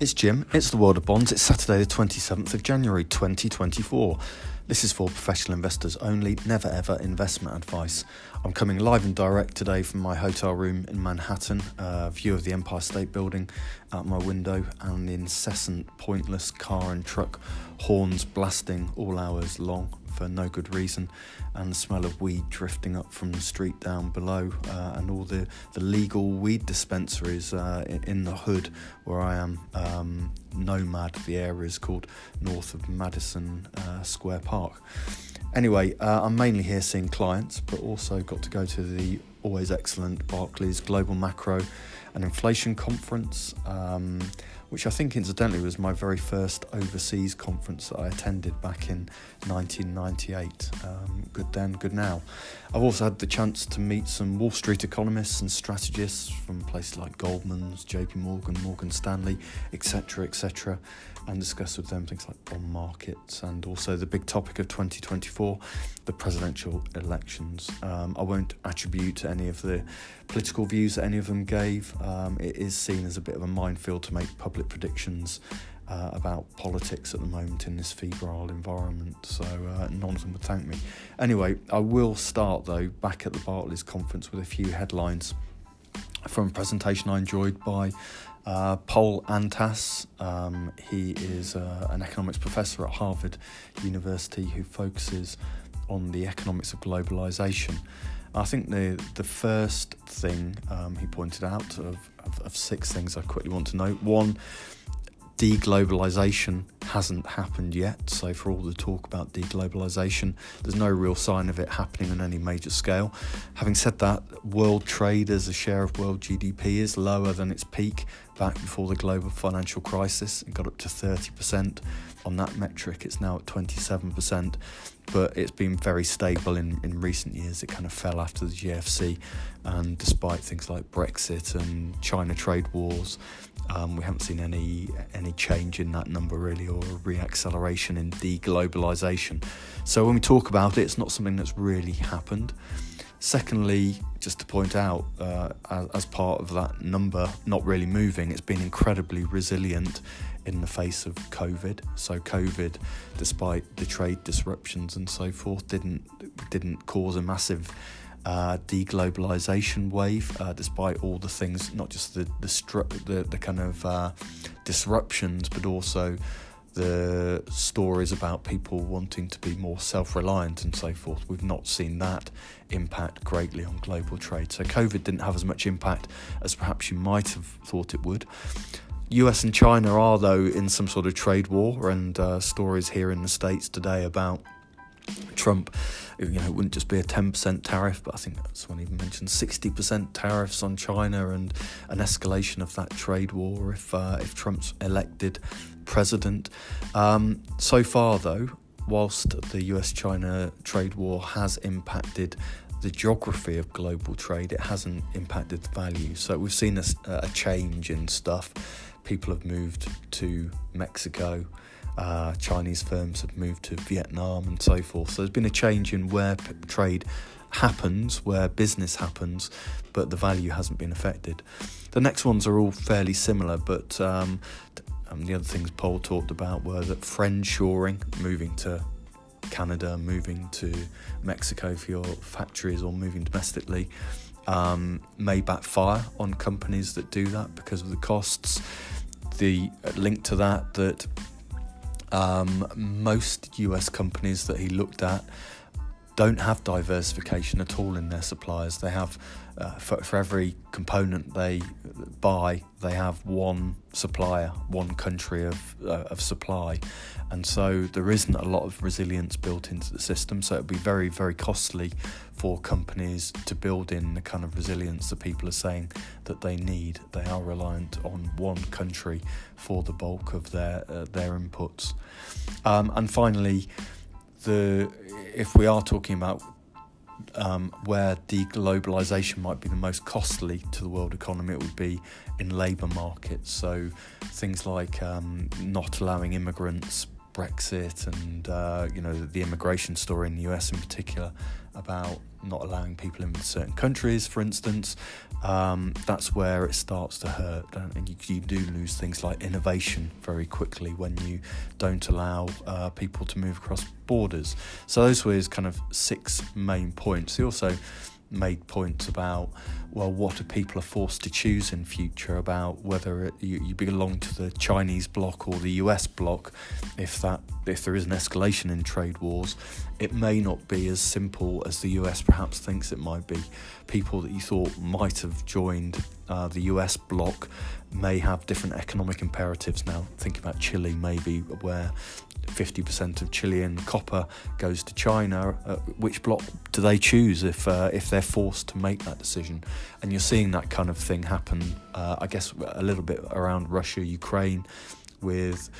It's Jim. It's the World of Bonds. It's Saturday, the 27th of January 2024. This is for professional investors only, never ever investment advice. I'm coming live and direct today from my hotel room in Manhattan, uh, view of the Empire State Building out my window, and the incessant, pointless car and truck horns blasting all hours long for no good reason, and the smell of weed drifting up from the street down below, uh, and all the, the legal weed dispensaries uh, in, the hood where I am. Um, Nomad, the area is called north of Madison uh, Square Park. Anyway, uh, I'm mainly here seeing clients, but also got to go to the always excellent Barclays Global Macro and Inflation Conference. Um, which I think incidentally was my very first overseas conference that I attended back in 1998. Um, good then, good now. I've also had the chance to meet some Wall Street economists and strategists from places like Goldman's, JP Morgan, Morgan Stanley, etc., etc., and discuss with them things like bond markets and also the big topic of 2024, the presidential elections. Um, I won't attribute any of the political views that any of them gave. Um, it is seen as a bit of a minefield to make public predictions uh, about politics at the moment in this febrile environment, so uh, none of them would thank me. Anyway, I will start though back at the Barclays conference with a few headlines from a presentation I enjoyed by uh, Pol Antràs. Um, he is uh, an economics professor at Harvard University who focuses on the economics of globalization. I think the the first thing um, he pointed out of, of, of six things I quickly want to note. One deglobalization hasn't happened yet. So, for all the talk about deglobalization, there's no real sign of it happening on any major scale. Having said that, world trade as a share of world GDP is lower than its peak back before the global financial crisis. It got up to 30% on that metric. It's now at 27%, but it's been very stable in, in recent years. It kind of fell after the GFC, and despite things like Brexit and China trade wars, um, we haven't seen any any change in that number really, or reacceleration in deglobalization. So when we talk about it, it's not something that's really happened. Secondly, just to point out, uh, as, as, part of that number not really moving, it's been incredibly resilient in the face of COVID. So COVID, despite the trade disruptions and so forth, didn't didn't cause a massive uh, deglobalization wave, uh, despite all the things, not just the the stru- the, the kind of uh, disruptions, but also the stories about people wanting to be more self reliant and so forth. We've not seen that impact greatly on global trade. So, COVID didn't have as much impact as perhaps you might have thought it would. US and China are, though, in some sort of trade war, and uh, stories here in the States today about Trump, you know, it wouldn't just be a 10% tariff, but I think someone even mentioned 60% tariffs on China and an escalation of that trade war if uh, if Trump's elected president. Um, so far, though, whilst the US China trade war has impacted the geography of global trade, it hasn't impacted the value. So we've seen a, a change in stuff. People have moved to Mexico. Uh, Chinese firms have moved to Vietnam and so forth. So there's been a change in where p- trade happens, where business happens, but the value hasn't been affected. The next ones are all fairly similar, but um, um, the other things Paul talked about were that friend shoring, moving to Canada, moving to Mexico for your factories, or moving domestically, um, may backfire on companies that do that because of the costs. The uh, link to that that um, most US companies that he looked at don't have diversification at all in their suppliers. They have, uh, for, for every component they buy, they have one supplier, one country of, uh, of supply. And so there isn't a lot of resilience built into the system. So it'd be very, very costly for companies to build in the kind of resilience that people are saying that they need. They are reliant on one country for the bulk of their, uh, their inputs. Um, and finally, the if we are talking about um, where deglobalization might be the most costly to the world economy, it would be in labour markets. So things like um, not allowing immigrants Brexit and uh, you know the immigration story in the US in particular about not allowing people in certain countries, for instance, um, that's where it starts to hurt. And you, you, do lose things like innovation very quickly when you don't allow uh, people to move across borders. So those were his kind of six main points. He also made points about well what do people are forced to choose in future about whether it, you, you belong to the Chinese bloc or the US bloc. If that if there is an escalation in trade wars it may not be as simple as the US perhaps thinks it might be. People that you thought might have joined uh, the US bloc may have different economic imperatives now think about Chile maybe where 50% of Chilean copper goes to China, uh, which block do they choose if uh, if they're forced to make that decision? And you're seeing that kind of thing happen, uh, I guess, a little bit around Russia, Ukraine, with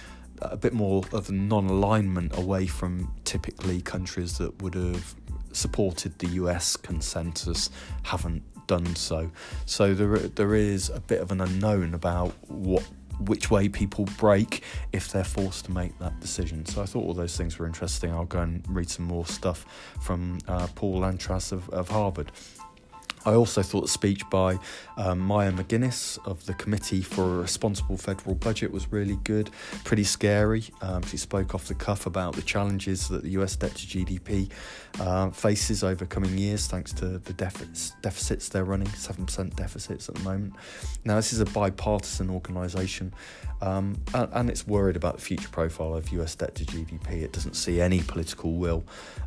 a bit more of a non-alignment away from typically countries that would have supported the US consensus haven't done so. So there there is a bit of an unknown about what which way people break if they're forced to make that decision. So I thought all those things were interesting. I'll go and read some more stuff from uh, Pol Antràs of, of Harvard. I also thought the speech by um, Maya MacGuineas of the Committee for a Responsible Federal Budget was really good, pretty scary. Um, she spoke off the cuff about the challenges that the US debt to GDP uh, faces over coming years, thanks to the deficits, deficits they're running, 7% deficits at the moment. Now, this is a bipartisan organisation um, and, and, it's worried about the future profile of US debt to GDP. It doesn't see any political will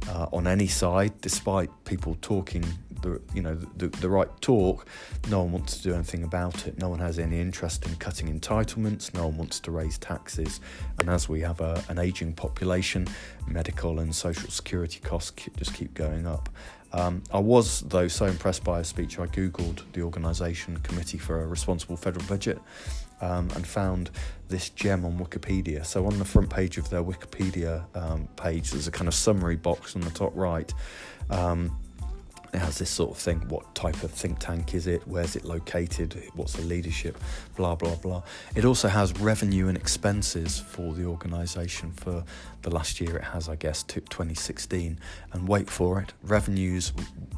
uh, on any side, despite people talking the you know the, the right talk. No one wants to do anything about it. No one has any interest in cutting entitlements. No one wants to raise taxes. And as we have a, an aging population, medical and social security costs just keep going up. Um, I was, though, so impressed by a speech, I googled the organisation Committee for a Responsible Federal Budget um, and found this gem on Wikipedia. So, on the front page of their Wikipedia um, page, there's a kind of summary box on the top right. Um, it has this sort of thing what type of think tank is it? Where's it located? What's the leadership? Blah blah blah. It also has revenue and expenses for the organisation for the last year it has i guess 2016 and wait for it revenues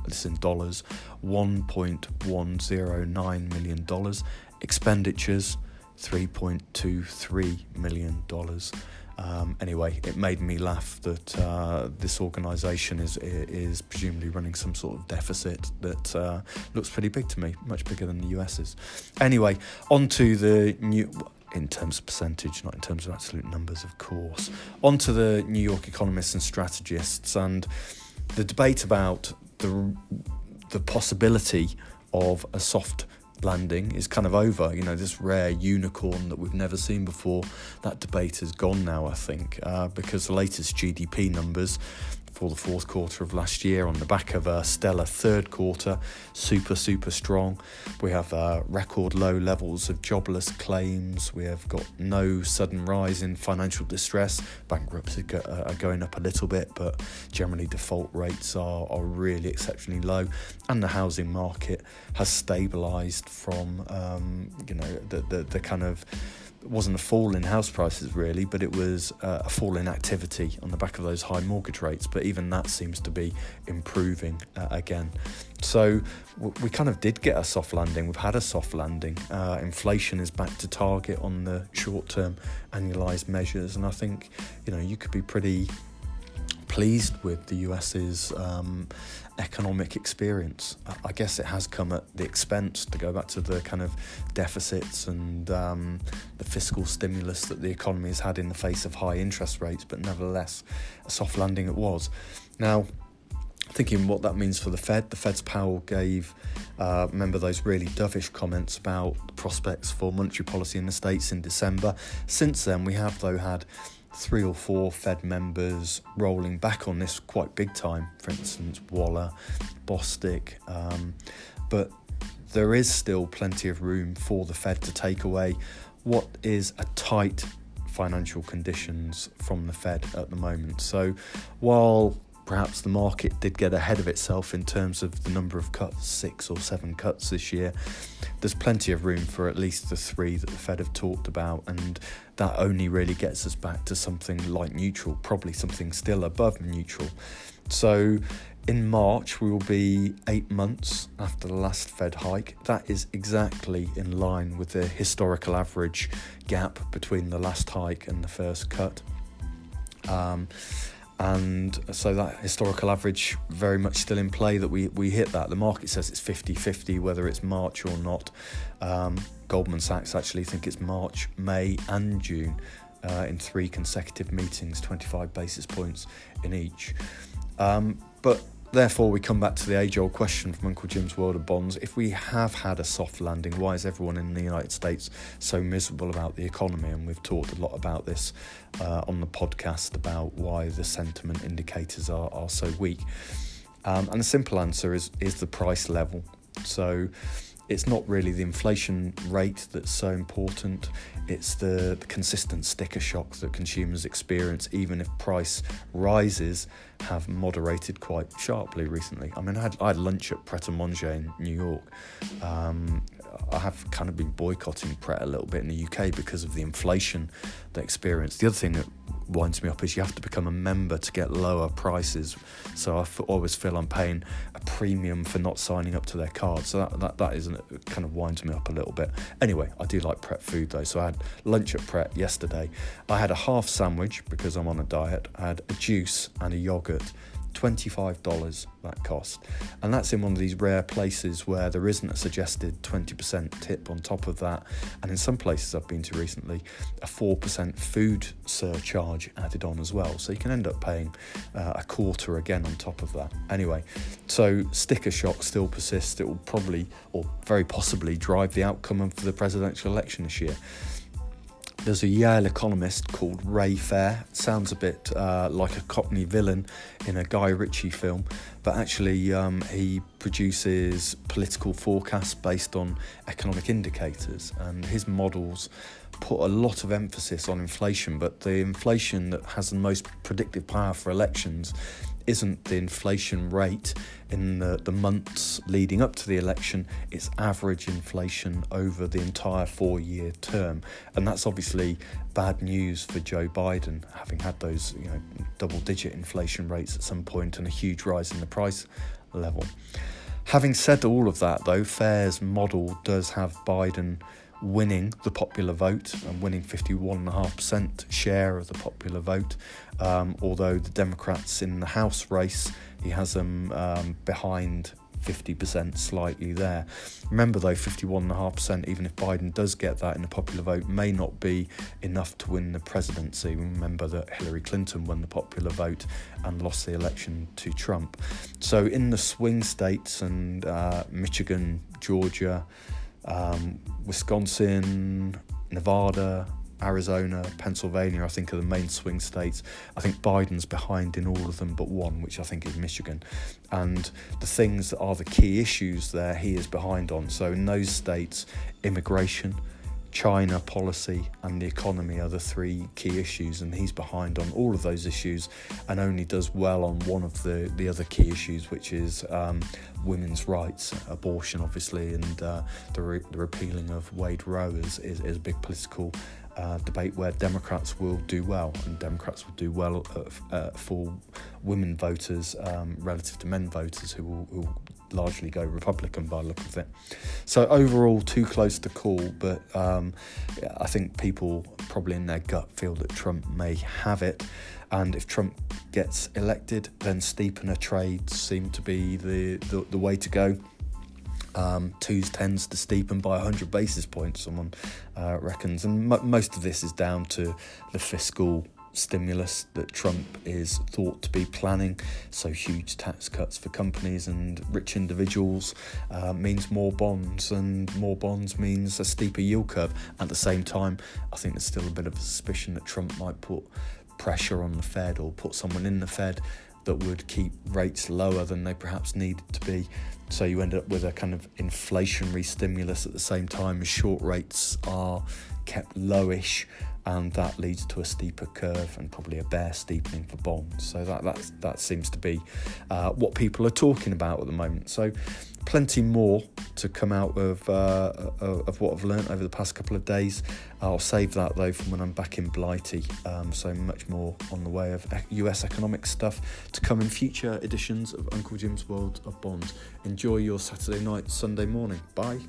this in dollars 1.109 million dollars. Expenditures 3.23 million dollars um, anyway, it made me laugh that uh, this organisation is is presumably running some sort of deficit that uh, looks pretty big to me, much bigger than the US's. Anyway, on to the new. In terms of percentage, not in terms of absolute numbers, of course. On to the New York economists and strategists, and the debate about the the possibility of a soft landing is kind of over. You know, this rare unicorn that we've never seen before, that debate is gone now, I think, uh, because the latest GDP numbers for the fourth quarter of last year on the back of a stellar third quarter, super, super strong. We have uh, record low levels of jobless claims. We have got no sudden rise in financial distress. Bankruptcies uh, are going up a little bit, but generally default rates are, are really exceptionally low. And the housing market has stabilised from, um, you know, the, the, the kind of wasn't a fall in house prices really, but it was uh, a fall in activity on the back of those high mortgage rates. But even that seems to be improving uh, again. So we kind of did get a soft landing. We've had a soft landing. Uh, inflation is back to target on the short term annualized measures, and I think you know you could be pretty pleased with the US's um, economic experience. I guess it has come at the expense, to go back to the kind of deficits and um, the fiscal stimulus that the economy has had in the face of high interest rates, but nevertheless, a soft landing it was. Now, thinking what that means for the Fed, the Fed's Powell gave, uh, remember those really dovish comments about prospects for monetary policy in the States in December. Since then, we have, though, had three or four Fed members rolling back on this quite big time. For instance, Waller, Bostic, um, but there is still plenty of room for the Fed to take away what is a tight financial conditions from the Fed at the moment. So while perhaps the market did get ahead of itself in terms of the number of cuts, six or seven cuts this year. There's plenty of room for at least the three that the Fed have talked about, and that only really gets us back to something like neutral, probably something still above neutral. So in March, we will be eight months after the last Fed hike. That is exactly in line with the historical average gap between the last hike and the first cut. Um, and so that historical average very much still in play that we, we hit that. The market says it's 50 50 whether it's March or not. Um, Goldman Sachs actually think it's March, May, and June uh, in three consecutive meetings, 25 basis points in each. Um, but Therefore, we come back to the age old question from Uncle Jim's World of Bonds. If we have had a soft landing, why is everyone in the United States so miserable about the economy? And we've talked a lot about this uh, on the podcast about why the sentiment indicators are, are so weak. Um, and the simple answer is, is the price level. So, it's not really the inflation rate that's so important. It's the, the, consistent sticker shock that consumers experience, even if price rises have moderated quite sharply recently. I mean, I had, I had lunch at Pret a Manger in New York. Um, I have kind of been boycotting Pret a little bit in the UK because of the inflation they experience. The other thing that winds me up is you have to become a member to get lower prices. So I f- always feel I'm paying a premium for not signing up to their card. So that, that, that isn't, kind of winds me up a little bit. Anyway, I do like Pret food though. So I had lunch at Pret yesterday. I had a half sandwich because I'm on a diet. I had a juice and a yogurt $25 that cost. And that's in one of these rare places where there isn't a suggested 20% tip on top of that. And in some places I've been to recently, a 4% food surcharge added on as well. So you can end up paying uh, a quarter again on top of that. Anyway, so sticker shock still persists. It will probably, or very possibly, drive the outcome of the presidential election this year. There's a Yale economist called Ray Fair. Sounds a bit uh, like a Cockney villain in a Guy Ritchie film, but actually, um, he produces political forecasts based on economic indicators, and his models put a lot of emphasis on inflation. But the inflation that has the most predictive power for elections isn't the inflation rate in the, the months leading up to the election, it's average inflation over the entire four year term. And that's obviously bad news for Joe Biden, having had those you know, double digit inflation rates at some point and a huge rise in the price level. Having said all of that, though, Fair's model does have Biden winning the popular vote and winning 51.5% share of the popular vote. Um, although the Democrats in the House race, he has them um, behind 50% slightly there. Remember though, 51.5%, even if Biden does get that in the popular vote, may not be enough to win the presidency. Remember that Hillary Clinton won the popular vote and lost the election to Trump. So in the swing states and uh, Michigan, Georgia, um, Wisconsin, Nevada, Arizona, Pennsylvania, I think are the main swing states. I think Biden's behind in all of them but one, which I think is Michigan. And the things that are the key issues there, he is behind on. So in those states, immigration, China policy and the economy are the three key issues, and he's behind on all of those issues and only does well on one of the, the other key issues, which is um, women's rights, abortion, obviously, and uh, the, re- the repealing of Wade Roe is, is, is a big political uh, debate where Democrats will do well, and Democrats will do well uh, uh, for women voters um, relative to men voters who will, will largely go Republican by the look of it. So overall, too close to call, but um, I think people probably in their gut feel that Trump may have it. And if Trump gets elected, then steepener trades seem to be the, the, the way to go. Um, twos tends to steepen by 100 basis points, someone uh, reckons. And m- most of this is down to the fiscal stimulus that Trump is thought to be planning. So, huge tax cuts for companies and rich individuals uh, means more bonds, and more bonds means a steeper yield curve. At the same time, I think there's still a bit of a suspicion that Trump might put pressure on the Fed or put someone in the Fed that would keep rates lower than they perhaps needed to be. So you end up with a kind of inflationary stimulus at the same time as short rates are kept lowish and that leads to a steeper curve and probably a bear steepening for bonds. So that that that seems to be uh, what people are talking about at the moment. So plenty more to come out of uh, of what I've learned over the past couple of days. I'll save that though from when I'm back in Blighty. Um, so much more on the way of US economic stuff to come in future editions of Uncle Jim's World of Bonds. Enjoy your Saturday night, Sunday morning. Bye.